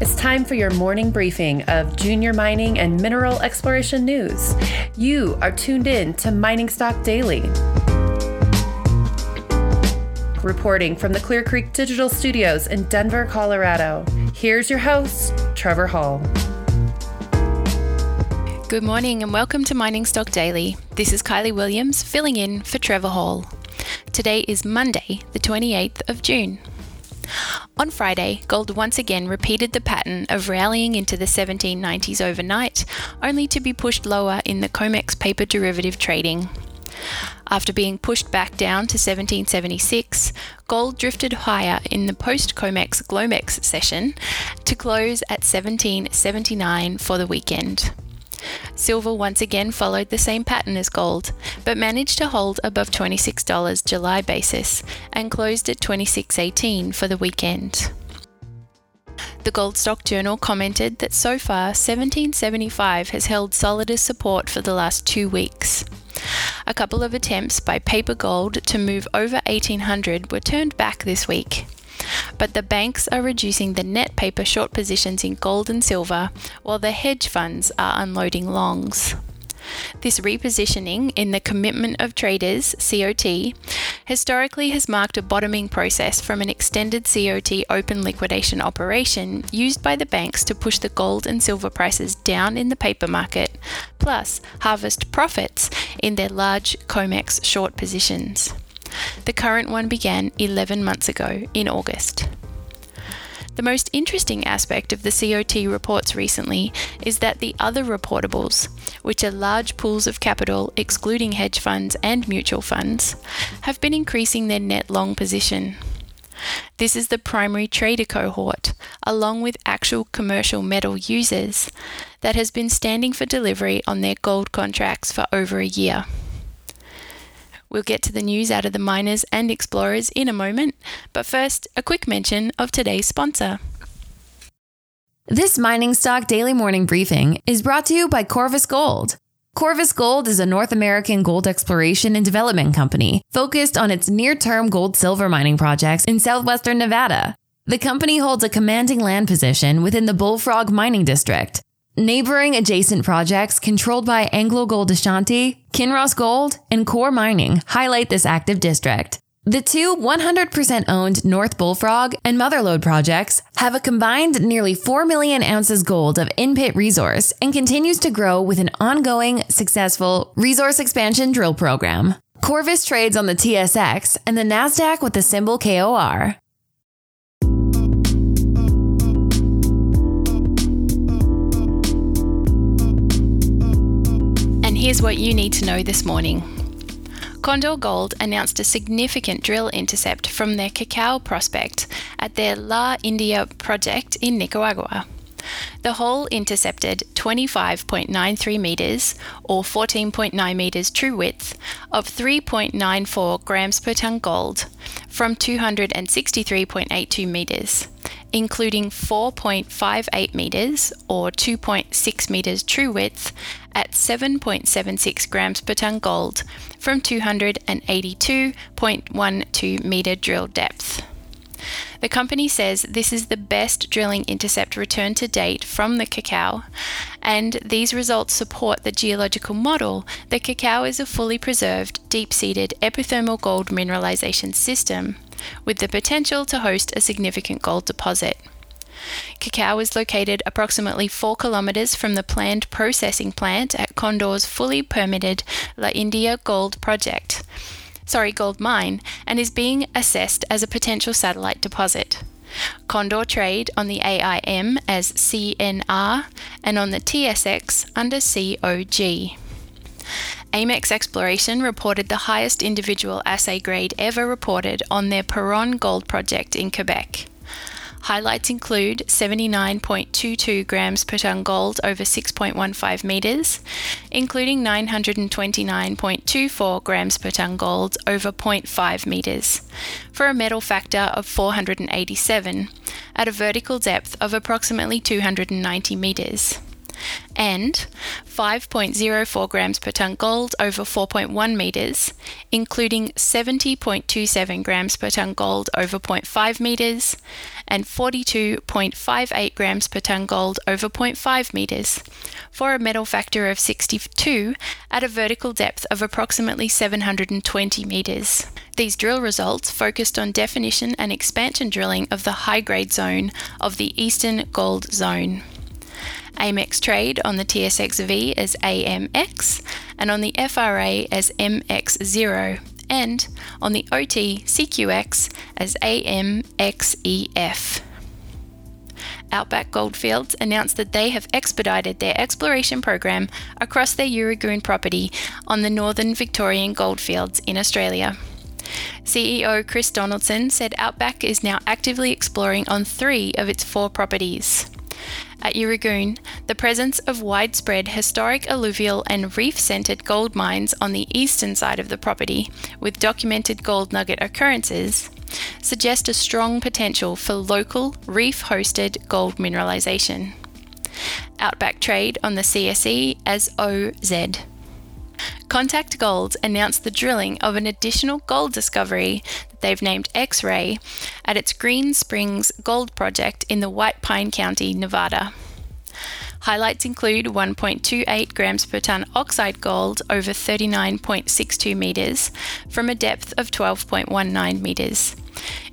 It's time for your morning briefing of junior mining and mineral exploration news. You are tuned in to Mining Stock Daily. Reporting from the Clear Creek Digital Studios in Denver, Colorado. Here's your host, Trevor Hall. Good morning and welcome to Mining Stock Daily. This is Kylie Williams filling in for Trevor Hall. Today is Monday, the 28th of June. On Friday, gold once again repeated the pattern of rallying into the 1790s overnight, only to be pushed lower in the COMEX paper derivative trading. After being pushed back down to 1776, gold drifted higher in the post COMEX Globex session to close at 1779 for the weekend. Silver once again followed the same pattern as gold, but managed to hold above $26 July basis and closed at 26.18 for the weekend. The Gold Stock Journal commented that so far 1775 has held solid as support for the last two weeks. A couple of attempts by paper gold to move over 1800 were turned back this week but the banks are reducing the net paper short positions in gold and silver, while the hedge funds are unloading longs. This repositioning in the commitment of traders, COT, historically has marked a bottoming process from an extended COT open liquidation operation used by the banks to push the gold and silver prices down in the paper market, plus harvest profits in their large COMEX short positions. The current one began 11 months ago in August. The most interesting aspect of the COT reports recently is that the other reportables, which are large pools of capital excluding hedge funds and mutual funds, have been increasing their net long position. This is the primary trader cohort, along with actual commercial metal users, that has been standing for delivery on their gold contracts for over a year. We'll get to the news out of the miners and explorers in a moment, but first, a quick mention of today's sponsor. This Mining Stock Daily Morning Briefing is brought to you by Corvus Gold. Corvus Gold is a North American gold exploration and development company focused on its near term gold silver mining projects in southwestern Nevada. The company holds a commanding land position within the Bullfrog Mining District, Neighboring adjacent projects controlled by Anglo Gold Ashanti, Kinross Gold, and Coeur Mining highlight this active district. The two 100% owned North Bullfrog and Motherlode projects have a combined nearly 4 million ounces gold of in-pit resource and continues to grow with an ongoing, successful resource expansion drill program. Corvus trades on the TSX and the NASDAQ with the symbol KOR. Here's what you need to know this morning. Condor Gold announced a significant drill intercept from their cacao prospect at their La India project in Nicaragua. The hole intercepted 25.93 metres, or 14.9 metres true width, of 3.94 grams per tonne gold from 263.82 metres including 4.58 metres or 2.6 metres true width at 7.76 grams per tonne gold from 282.12 metre drill depth. The company says this is the best drilling intercept return to date from the cacao, and these results support the geological model that cacao is a fully preserved, deep seated epithermal gold mineralization system with the potential to host a significant gold deposit. Cacao is located approximately 4 kilometres from the planned processing plant at Condor's fully permitted La India Gold Project, sorry, gold mine, and is being assessed as a potential satellite deposit. Condor trade on the AIM as CNR and on the TSX under COG. Amex Exploration reported the highest individual assay grade ever reported on their Perron gold project in Quebec. Highlights include 79.22 grams per tonne gold over 6.15 metres, including 929.24 grams per tonne gold over 0.5 metres, for a metal factor of 487, at a vertical depth of approximately 290 metres. And 5.04 grams per tonne gold over 4.1 metres, including 70.27 grams per tonne gold over 0.5 metres and 42.58 grams per tonne gold over 0.5 metres, for a metal factor of 62 at a vertical depth of approximately 720 metres. These drill results focused on definition and expansion drilling of the high grade zone of the Eastern Gold Zone. Amex trade on the TSXV as AMX and on the FRA as MX0 and on the OT CQX as AMXEF. Outback Goldfields announced that they have expedited their exploration program across their Yeungroon property on the northern Victorian goldfields in Australia. CEO Chris Donaldson said Outback is now actively exploring on three of its four properties. At Yeungroon, the presence of widespread historic alluvial and reef centred gold mines on the eastern side of the property, with documented gold nugget occurrences, suggest a strong potential for local reef hosted gold mineralisation. Outback trade on the CSE as OZ. Contact Gold announced the drilling of an additional gold discovery that they've named X Ray at its Green Springs Gold Project in the White Pine County, Nevada. Highlights include 1.28 grams per tonne oxide gold over 39.62 metres from a depth of 12.19 metres,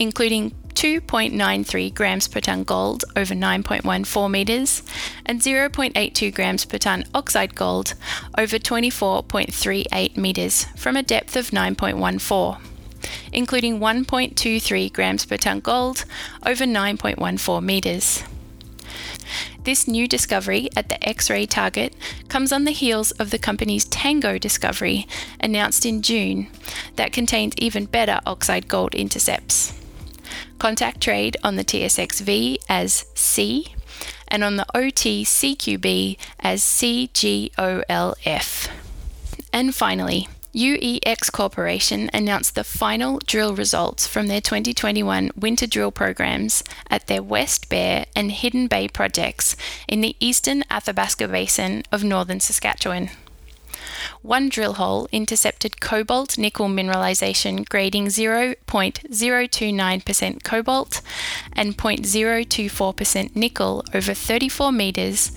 including 2.93 grams per tonne gold over 9.14 metres and 0.82 grams per tonne oxide gold over 24.38 metres from a depth of 9.14 including 1.23 grams per tonne gold over 9.14 metres. This new discovery at the X ray target comes on the heels of the company's Tango discovery announced in June that contains even better oxide gold intercepts. Contact trade on the TSXV as C and on the OTCQB as CGOLF. And finally, UEX Corporation announced the final drill results from their 2021 winter drill programs at their West Bear and Hidden Bay projects in the eastern Athabasca Basin of northern Saskatchewan. One drill hole intercepted cobalt nickel mineralization grading 0.029% cobalt and 0.024% nickel over 34 meters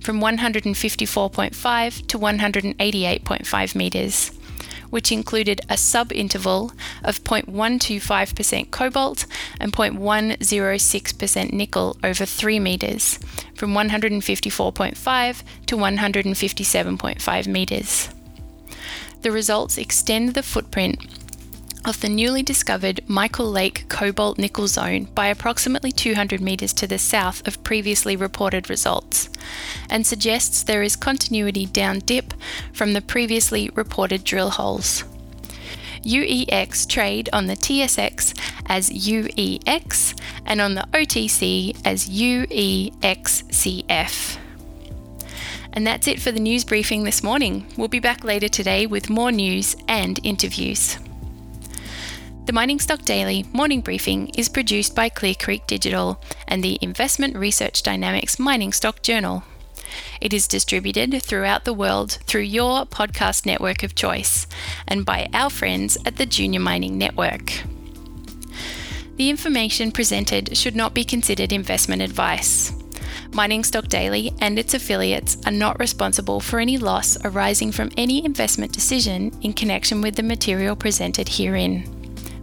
from 154.5 to 188.5 meters which included a sub interval of 0.125% cobalt and 0.106% nickel over 3 metres, from 154.5 to 157.5 metres. The results extend the footprint of the newly discovered Michael Lake cobalt nickel zone by approximately 200 metres to the south of previously reported results, and suggests there is continuity down dip from the previously reported drill holes. UEX trade on the TSX as UEX and on the OTC as UEXCF. And that's it for the news briefing this morning. We'll be back later today with more news and interviews. The Mining Stock Daily morning briefing is produced by Clear Creek Digital and the Investment Research Dynamics Mining Stock Journal. It is distributed throughout the world through your podcast network of choice and by our friends at the Junior Mining Network. The information presented should not be considered investment advice. Mining Stock Daily and its affiliates are not responsible for any loss arising from any investment decision in connection with the material presented herein.